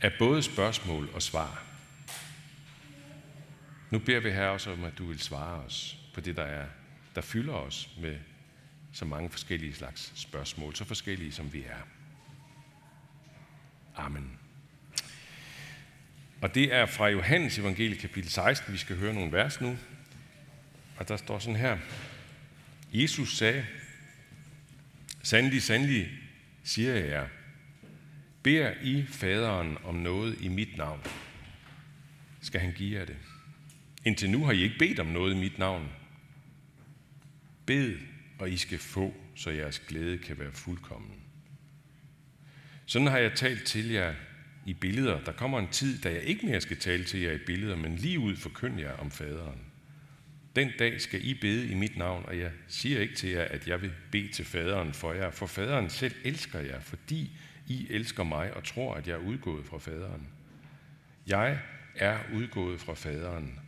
af både spørgsmål og svar. Nu beder vi her også om, at du vil svare os på det, der er, der fylder os med så mange forskellige slags spørgsmål, så forskellige som vi er. Amen. Og det er fra Johannes evangelie kapitel 16, vi skal høre nogle vers nu. Og der står sådan her. Jesus sagde, Sandelig, sandelig, siger jeg jer, beder I faderen om noget i mit navn, skal han give jer det. Indtil nu har I ikke bedt om noget i mit navn. Bed, og I skal få, så jeres glæde kan være fuldkommen. Sådan har jeg talt til jer i billeder. Der kommer en tid, da jeg ikke mere skal tale til jer i billeder, men lige ud forkynd jer om faderen. Den dag skal I bede i mit navn, og jeg siger ikke til jer, at jeg vil bede til faderen for jer, for faderen selv elsker jer, fordi i elsker mig og tror, at jeg er udgået fra faderen. Jeg er udgået fra faderen,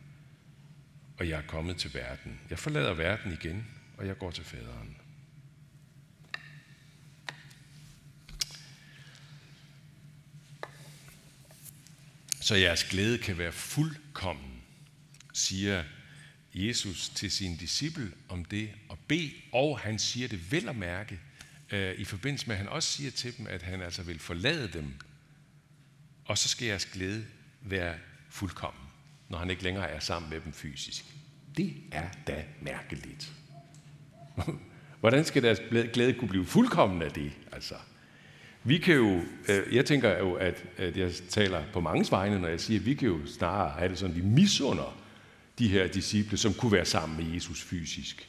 og jeg er kommet til verden. Jeg forlader verden igen, og jeg går til faderen. Så jeres glæde kan være fuldkommen, siger Jesus til sin disciple om det at bede, og han siger det vel at mærke, øh, i forbindelse med, at han også siger til dem, at han altså vil forlade dem, og så skal jeres glæde være fuldkommen, når han ikke længere er sammen med dem fysisk. Det er da mærkeligt. Hvordan skal deres glæde kunne blive fuldkommen af det? Altså, vi kan jo, øh, jeg tænker jo, at, at jeg taler på mange vegne, når jeg siger, at vi kan jo snarere have det sådan, at vi misunder de her disciple, som kunne være sammen med Jesus fysisk.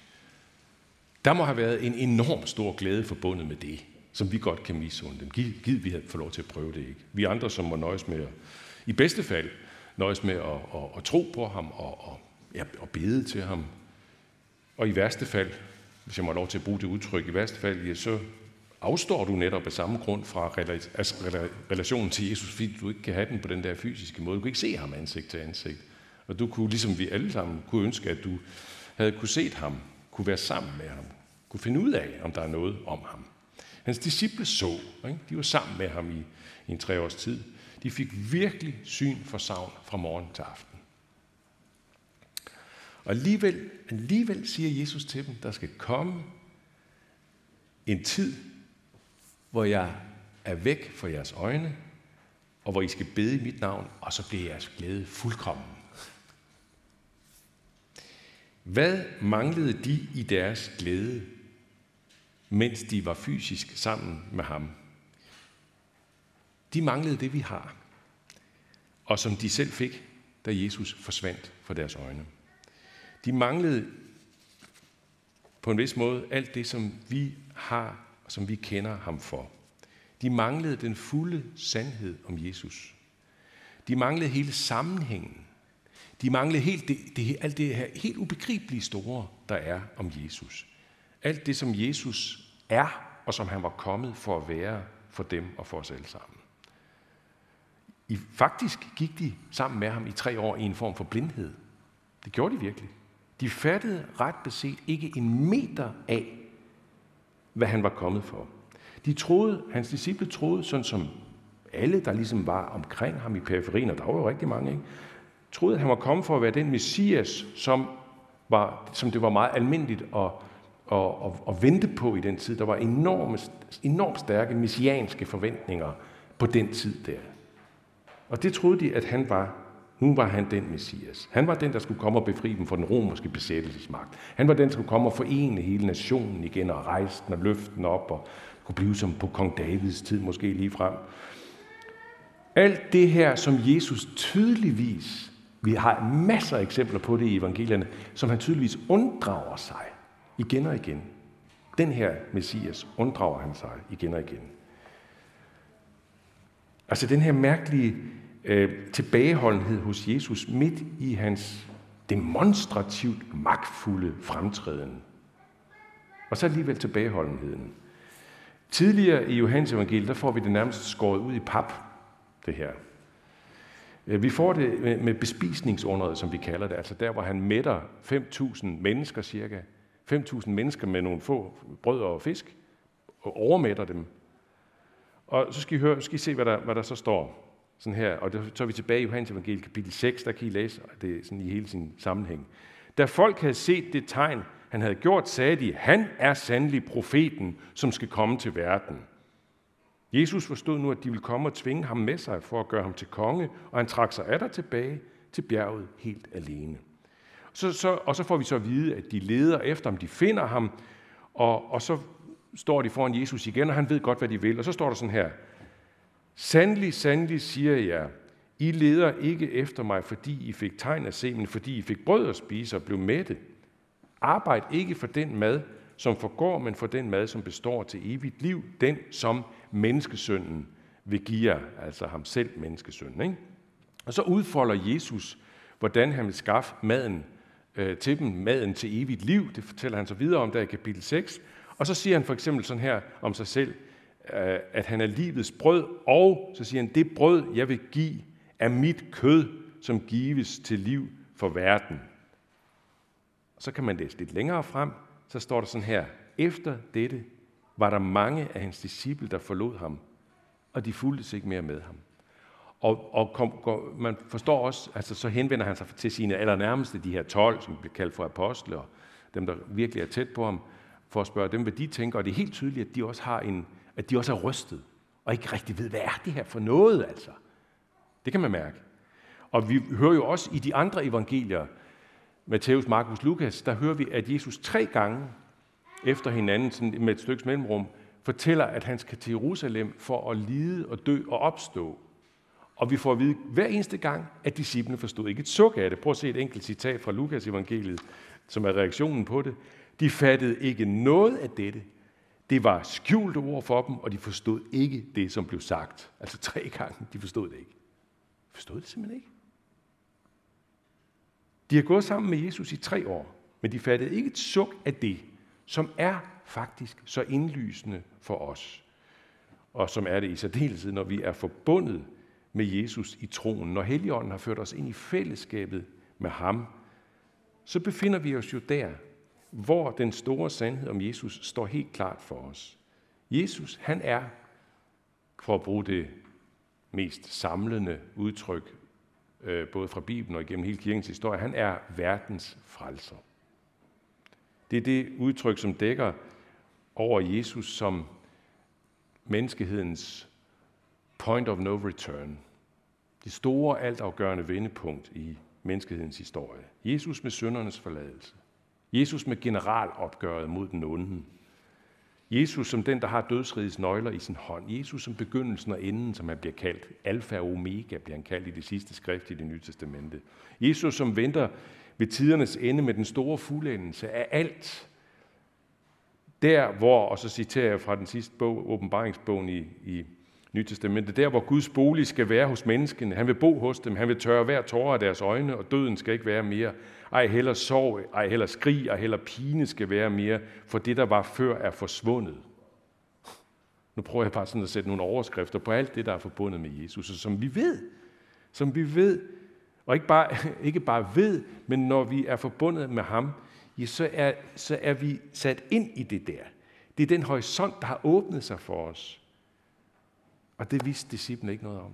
Der må have været en enorm stor glæde forbundet med det, som vi godt kan misunde dem. Giv, giv vi havde fået lov til at prøve det, ikke? Vi andre, som må nøjes med at, i bedste fald, nøjes med at, at, at tro på ham og, og, ja, og bede til ham. Og i værste fald, hvis jeg må lov til at bruge det udtryk, i værste fald, ja, så afstår du netop af samme grund fra altså relationen til Jesus, fordi du ikke kan have den på den der fysiske måde. Du kan ikke se ham ansigt til ansigt. Og du kunne, ligesom vi alle sammen, kunne ønske, at du havde kunne set ham, kunne være sammen med ham, kunne finde ud af, om der er noget om ham. Hans disciple så, ikke? de var sammen med ham i, i en tre års tid. De fik virkelig syn for savn fra morgen til aften. Og alligevel, alligevel siger Jesus til dem, der skal komme en tid, hvor jeg er væk fra jeres øjne, og hvor I skal bede i mit navn, og så bliver jeres glæde fuldkommen. Hvad manglede de i deres glæde, mens de var fysisk sammen med ham? De manglede det, vi har, og som de selv fik, da Jesus forsvandt fra deres øjne. De manglede på en vis måde alt det, som vi har, og som vi kender ham for. De manglede den fulde sandhed om Jesus. De manglede hele sammenhængen de manglede helt det, det, alt det her helt ubegribelige store, der er om Jesus. Alt det, som Jesus er, og som han var kommet for at være for dem og for os alle sammen. I, faktisk gik de sammen med ham i tre år i en form for blindhed. Det gjorde de virkelig. De fattede ret beset ikke en meter af, hvad han var kommet for. De troede, hans disciple troede, sådan som alle, der ligesom var omkring ham i periferien, og der var jo rigtig mange, ikke? Troede, at han var kommet for at være den messias, som, var, som det var meget almindeligt at, at, at, at vente på i den tid. Der var enorme, enormt stærke messianske forventninger på den tid der. Og det troede de, at han var. Nu var han den messias. Han var den, der skulle komme og befri dem fra den romerske besættelsesmagt. Han var den, der skulle komme og forene hele nationen igen og rejse den og løfte den op og kunne blive som på kong Davids tid måske lige frem. Alt det her, som Jesus tydeligvis vi har masser af eksempler på det i evangelierne, som han tydeligvis unddrager sig igen og igen. Den her Messias unddrager han sig igen og igen. Altså den her mærkelige øh, tilbageholdenhed hos Jesus midt i hans demonstrativt magtfulde fremtræden. Og så alligevel tilbageholdenheden. Tidligere i Johannes evangeliet, der får vi det nærmest skåret ud i pap, det her. Øh, vi får det med bespisningsunderet, som vi kalder det, altså der, hvor han mætter 5.000 mennesker cirka, 5.000 mennesker med nogle få brød og fisk, og overmætter dem. Og så skal I, høre, skal I se, hvad der, hvad der så står. sådan her, og så er vi tilbage i Johannes evangeliet kapitel 6, der kan I læse det sådan i hele sin sammenhæng. Da folk havde set det tegn, han havde gjort, sagde de, han er sandelig profeten, som skal komme til verden. Jesus forstod nu, at de ville komme og tvinge ham med sig for at gøre ham til konge, og han trak sig der tilbage til bjerget helt alene. Så, så, og så får vi så at vide, at de leder efter ham, de finder ham, og, og så står de foran Jesus igen, og han ved godt, hvad de vil. Og så står der sådan her, Sandelig, sandelig siger jeg, I leder ikke efter mig, fordi I fik tegn at se, men fordi I fik brød at spise og blev mætte. Arbejd ikke for den mad, som forgår, men for den mad, som består til evigt liv, den som menneskesønnen vil give jer, altså ham selv menneskesønnen. Ikke? Og så udfolder Jesus, hvordan han vil skaffe maden øh, til dem, maden til evigt liv. Det fortæller han så videre om der i kapitel 6. Og så siger han for eksempel sådan her om sig selv, øh, at han er livets brød, og så siger han, det brød, jeg vil give, er mit kød, som gives til liv for verden. Og så kan man læse lidt længere frem, så står der sådan her, efter dette var der mange af hans disciple, der forlod ham, og de fulgtes ikke mere med ham. Og, og kom, kom, man forstår også, altså så henvender han sig til sine allernærmeste, de her 12, som bliver kaldt for apostle, og dem, der virkelig er tæt på ham, for at spørge dem, hvad de tænker. Og det er helt tydeligt, at de også har en, at de også er rystet, og ikke rigtig ved, hvad er det her for noget, altså. Det kan man mærke. Og vi hører jo også i de andre evangelier, Matthæus, Markus, Lukas, der hører vi, at Jesus tre gange efter hinanden, sådan med et stykke mellemrum, fortæller, at han skal til Jerusalem for at lide og dø og opstå. Og vi får at vide hver eneste gang, at disciplene forstod ikke et suk af det. Prøv at se et enkelt citat fra Lukas evangeliet, som er reaktionen på det. De fattede ikke noget af dette. Det var skjulte ord for dem, og de forstod ikke det, som blev sagt. Altså tre gange, de forstod det ikke. De forstod det simpelthen ikke. De har gået sammen med Jesus i tre år, men de fattede ikke et suk af det, som er faktisk så indlysende for os, og som er det i særdeleshed, når vi er forbundet med Jesus i troen. Når Helligånden har ført os ind i fællesskabet med ham, så befinder vi os jo der, hvor den store sandhed om Jesus står helt klart for os. Jesus, han er, for at bruge det mest samlende udtryk, øh, både fra Bibelen og igennem hele kirkens historie, han er verdens frelser. Det er det udtryk, som dækker over Jesus som menneskehedens point of no return. Det store, altafgørende vendepunkt i menneskehedens historie. Jesus med søndernes forladelse. Jesus med generalopgøret mod den onde. Jesus som den, der har dødsrigets nøgler i sin hånd. Jesus som begyndelsen og enden, som han bliver kaldt. Alfa og omega bliver han kaldt i det sidste skrift i det nye testamente. Jesus som venter ved tidernes ende med den store fuldendelse af alt. Der hvor, og så citerer jeg fra den sidste bog, åbenbaringsbogen i, i Nytestamentet, der hvor Guds bolig skal være hos menneskene, han vil bo hos dem, han vil tørre hver tårer af deres øjne, og døden skal ikke være mere. Ej heller sorg, ej heller skrig, ej heller pine skal være mere, for det, der var før, er forsvundet. Nu prøver jeg bare sådan at sætte nogle overskrifter på alt det, der er forbundet med Jesus, og som vi ved, som vi ved, og ikke bare, ikke bare ved, men når vi er forbundet med ham, ja, så, er, så er vi sat ind i det der. Det er den horisont, der har åbnet sig for os. Og det vidste disciplene ikke noget om.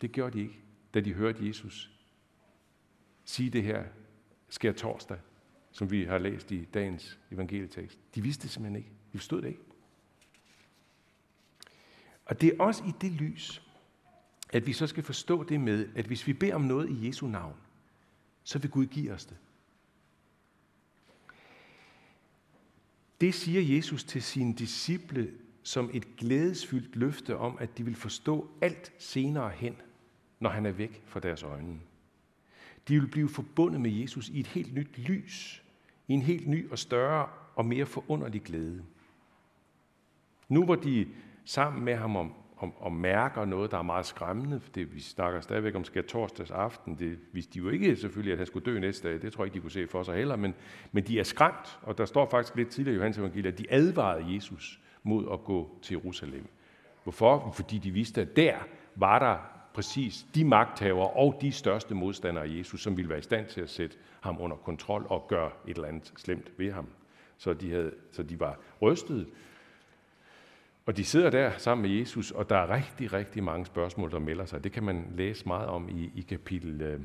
Det gjorde de ikke, da de hørte Jesus sige det her sker torsdag, som vi har læst i dagens evangelietekst. De vidste det simpelthen ikke. De forstod det ikke. Og det er også i det lys, at vi så skal forstå det med, at hvis vi beder om noget i Jesu navn, så vil Gud give os det. Det siger Jesus til sine disciple som et glædesfyldt løfte om, at de vil forstå alt senere hen, når han er væk fra deres øjne. De vil blive forbundet med Jesus i et helt nyt lys, i en helt ny og større og mere forunderlig glæde. Nu hvor de sammen med ham om, og, og mærker noget, der er meget skræmmende, det, vi snakker stadigvæk om skal torsdags aften, det vidste de jo ikke selvfølgelig, at han skulle dø næste dag, det tror jeg ikke, de kunne se for sig heller, men, men de er skræmt, og der står faktisk lidt tidligere i Johannes evangeliet, at de advarede Jesus mod at gå til Jerusalem. Hvorfor? Fordi de vidste, at der var der præcis de magthavere og de største modstandere af Jesus, som ville være i stand til at sætte ham under kontrol og gøre et eller andet slemt ved ham. Så de, havde, så de var rystet. Og de sidder der sammen med Jesus, og der er rigtig, rigtig mange spørgsmål, der melder sig. Det kan man læse meget om i, i kapitel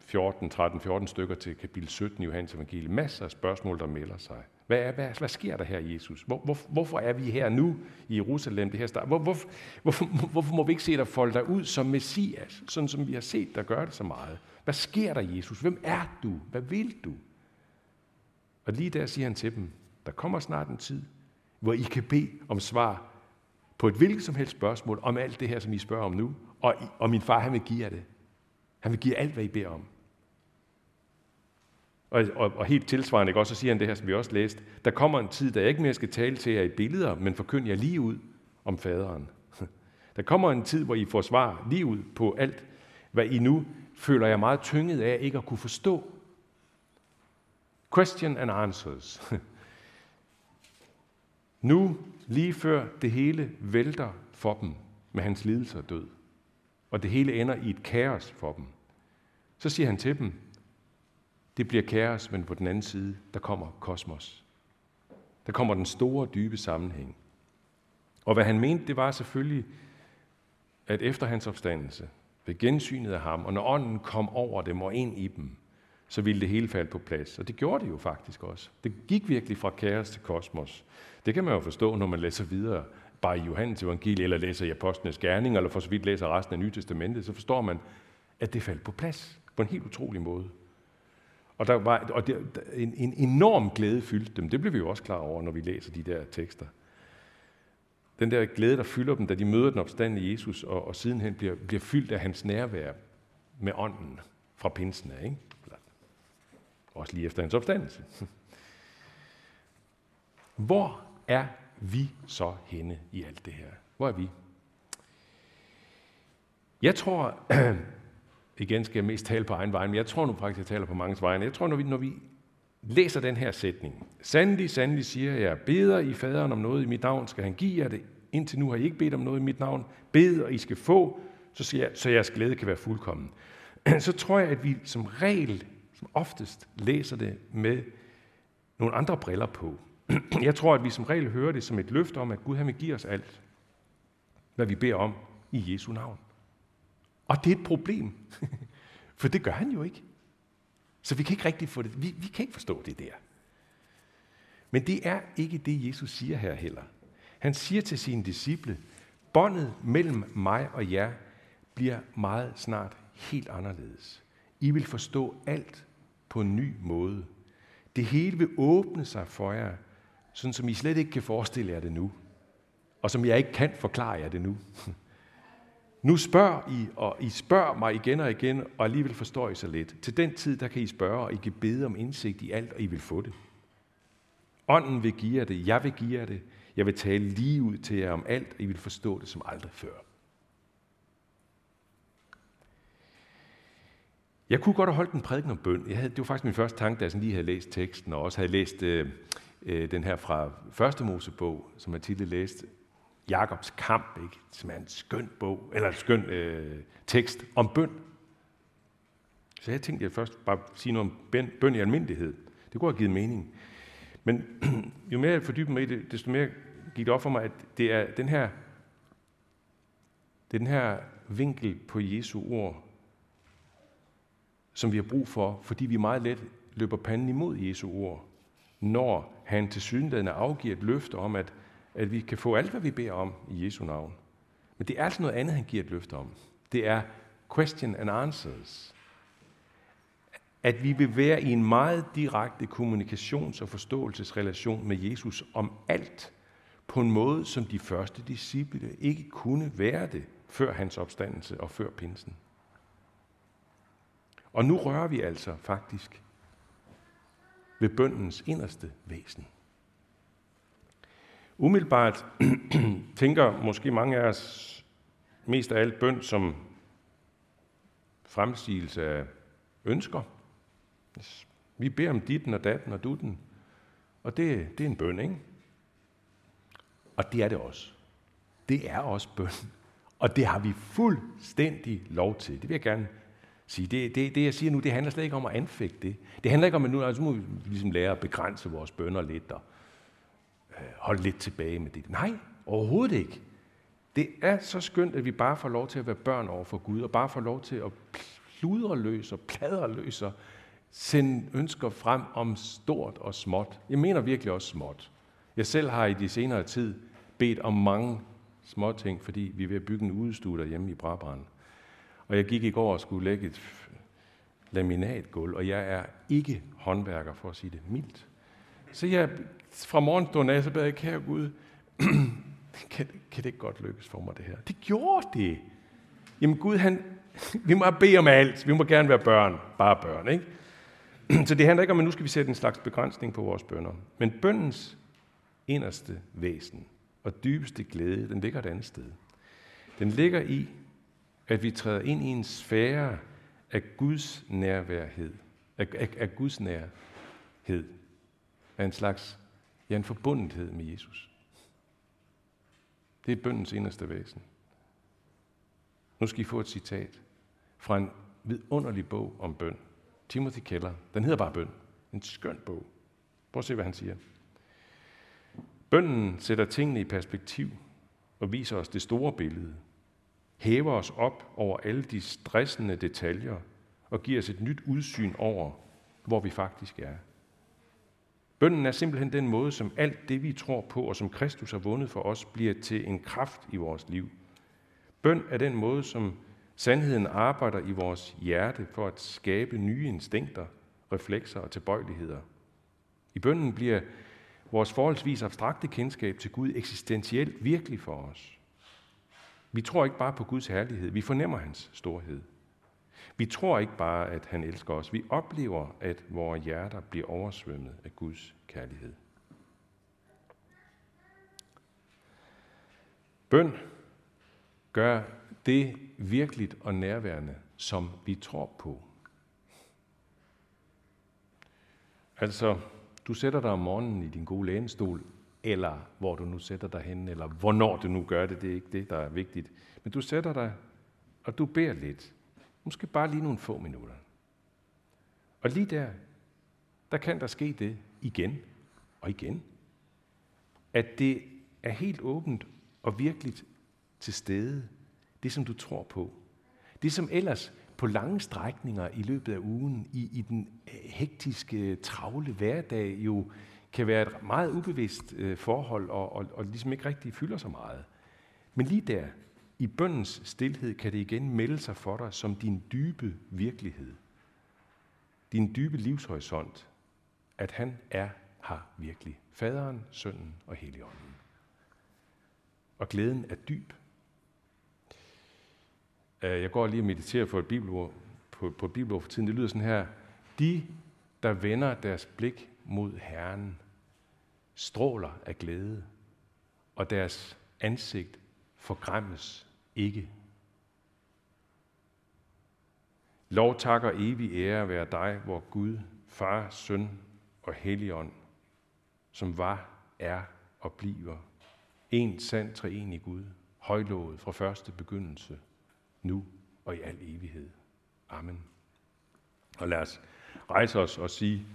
14, 13, 14 stykker til kapitel 17 i Johannes evangeliet. Masser af spørgsmål, der melder sig. Hvad, er, hvad, hvad sker der her, Jesus? Hvor, hvor, hvorfor er vi her nu i Jerusalem, det her start? Hvor, hvor, hvorfor, hvorfor må vi ikke se dig folde dig ud som Messias, sådan som vi har set dig gøre det så meget? Hvad sker der, Jesus? Hvem er du? Hvad vil du? Og lige der siger han til dem, der kommer snart en tid, hvor I kan bede om svar på et hvilket som helst spørgsmål om alt det her, som I spørger om nu. Og, og min far, han vil give jer det. Han vil give alt, hvad I beder om. Og, og, og helt tilsvarende, ikke? også så siger han det her, som vi også læste. Der kommer en tid, da jeg ikke mere skal tale til jer i billeder, men forkynd jer lige ud om faderen. Der kommer en tid, hvor I får svar lige ud på alt, hvad I nu føler jeg meget tynget af ikke at kunne forstå. Question and answers. Nu, lige før det hele vælter for dem med hans lidelse og død, og det hele ender i et kaos for dem, så siger han til dem, det bliver kaos, men på den anden side, der kommer kosmos. Der kommer den store, dybe sammenhæng. Og hvad han mente, det var selvfølgelig, at efter hans opstandelse, ved gensynet af ham, og når ånden kom over dem og ind i dem, så ville det hele falde på plads. Og det gjorde det jo faktisk også. Det gik virkelig fra kaos til kosmos. Det kan man jo forstå, når man læser videre, bare i Johannes evangelie, eller læser i Apostlenes Gerning, eller for så vidt læser resten af Nye Testamentet, så forstår man, at det faldt på plads på en helt utrolig måde. Og, der var, og det, en, en enorm glæde fyldte dem. Det bliver vi jo også klar over, når vi læser de der tekster. Den der glæde, der fylder dem, da de møder den opstandende Jesus, og, og sidenhen bliver, bliver fyldt af hans nærvær med ånden fra pinsen af. Ikke? Også lige efter hans opstandelse. Hvor er vi så henne i alt det her? Hvor er vi? Jeg tror, igen skal jeg mest tale på egen vej, men jeg tror nu faktisk, jeg taler på mange vegne. Jeg tror, når vi, når vi læser den her sætning, sandelig, sandelig siger jeg, beder I faderen om noget i mit navn, skal han give jer det. Indtil nu har I ikke bedt om noget i mit navn. Bed, og I skal få, så, jeg, så jeres glæde kan være fuldkommen. Så tror jeg, at vi som regel, som oftest, læser det med nogle andre briller på. Jeg tror, at vi som regel hører det som et løfte om, at Gud han vil give os alt, hvad vi beder om i Jesu navn. Og det er et problem, for det gør han jo ikke. Så vi kan ikke rigtig få det, vi, vi kan ikke forstå det der. Men det er ikke det, Jesus siger her heller. Han siger til sine disciple, båndet mellem mig og jer bliver meget snart helt anderledes. I vil forstå alt på en ny måde. Det hele vil åbne sig for jer, sådan som I slet ikke kan forestille jer det nu, og som jeg ikke kan forklare jer det nu. Nu spørger I, og I spørger mig igen og igen, og alligevel forstår I så lidt. Til den tid, der kan I spørge, og I kan bede om indsigt i alt, og I vil få det. Ånden vil give jer det, jeg vil give jer det. Jeg vil tale lige ud til jer om alt, og I vil forstå det som aldrig før. Jeg kunne godt have holdt en prædiken om bøn. Jeg havde, det var faktisk min første tanke, da jeg sådan lige havde læst teksten, og også havde læst øh, øh, den her fra første Mosebog, som jeg tidligere læste, Jakobs kamp, ikke? som er en skøn bog, eller en skøn øh, tekst om bøn. Så jeg tænkte, at jeg først bare sige noget om bøn, bøn i almindelighed. Det kunne have givet mening. Men jo mere jeg fordyber mig i det, desto mere gik det op for mig, at det er den her, det er den her vinkel på Jesu ord, som vi har brug for, fordi vi meget let løber panden imod Jesu ord, når han til synligheden afgiver et løfte om, at, at vi kan få alt, hvad vi beder om i Jesu navn. Men det er altså noget andet, han giver et løfte om. Det er question and answers. At vi vil være i en meget direkte kommunikations- og forståelsesrelation med Jesus om alt, på en måde, som de første disciple ikke kunne være det før hans opstandelse og før pinsen. Og nu rører vi altså faktisk ved bøndens inderste væsen. Umiddelbart tænker måske mange af os mest af alt bønd som fremsigelse af ønsker. Vi beder om ditten og datten og dutten, og det, det er en bøn, ikke? Og det er det også. Det er også bøn. Og det har vi fuldstændig lov til. Det vil jeg gerne sige. Det, det, det jeg siger nu, det handler slet ikke om at anfægte det. Det handler ikke om, at nu altså, må vi ligesom lære at begrænse vores bønder lidt og øh, holde lidt tilbage med det. Nej, Overhovedet ikke. Det er så skønt, at vi bare får lov til at være børn over for Gud, og bare får lov til at pludre løs og pladre løs og sende ønsker frem om stort og småt. Jeg mener virkelig også småt. Jeg selv har i de senere tid bedt om mange små ting, fordi vi er ved at bygge en udestue derhjemme i Brabrand. Og jeg gik i går og skulle lægge et laminatgulv, og jeg er ikke håndværker, for at sige det mildt. Så jeg, fra morgenstunden af, så bad jeg, kære Gud, kan, kan det ikke godt lykkes for mig, det her? Det gjorde det. Jamen Gud, han, vi må bede om alt. Vi må gerne være børn. Bare børn, ikke? Så det handler ikke om, at nu skal vi sætte en slags begrænsning på vores bønder. Men bøndens inderste væsen og dybeste glæde, den ligger et andet sted. Den ligger i, at vi træder ind i en sfære af Guds nærværhed. Af, af, af Guds nærhed. Af en slags, ja, en forbundethed med Jesus. Det er bøndens inderste væsen. Nu skal I få et citat fra en vidunderlig bog om bøn. Timothy Keller. Den hedder bare Bøn. En skøn bog. Prøv at se, hvad han siger. Bønden sætter tingene i perspektiv og viser os det store billede. Hæver os op over alle de stressende detaljer og giver os et nyt udsyn over, hvor vi faktisk er. Bønden er simpelthen den måde, som alt det, vi tror på, og som Kristus har vundet for os, bliver til en kraft i vores liv. Bøn er den måde, som sandheden arbejder i vores hjerte for at skabe nye instinkter, reflekser og tilbøjeligheder. I bønden bliver vores forholdsvis abstrakte kendskab til Gud eksistentielt virkelig for os. Vi tror ikke bare på Guds herlighed, vi fornemmer hans storhed. Vi tror ikke bare, at han elsker os. Vi oplever, at vores hjerter bliver oversvømmet af Guds kærlighed. Bøn gør det virkeligt og nærværende, som vi tror på. Altså, du sætter dig om morgenen i din gode lænestol, eller hvor du nu sætter dig hen, eller hvornår du nu gør det, det er ikke det, der er vigtigt. Men du sætter dig, og du beder lidt. Måske bare lige nogle få minutter. Og lige der, der kan der ske det igen og igen, at det er helt åbent og virkeligt til stede, det som du tror på. Det som ellers på lange strækninger i løbet af ugen, i, i den øh, hektiske, travle hverdag, jo kan være et meget ubevidst øh, forhold, og, og, og ligesom ikke rigtig fylder så meget. Men lige der, i bøndens stillhed, kan det igen melde sig for dig som din dybe virkelighed. Din dybe livshorisont, at han er her virkelig. Faderen, sønnen og helligånden. Og glæden er dyb. Øh, jeg går lige og mediterer for et bibelord, på, på et bibelord for tiden. Det lyder sådan her. De, der vender deres blik mod Herren, stråler af glæde, og deres ansigt forgræmmes ikke. Lov takker evig ære være dig, hvor Gud, Far, Søn og Helligånd, som var, er og bliver. En sand treenig Gud, højlovet fra første begyndelse, nu og i al evighed. Amen. Og lad os rejse os og sige,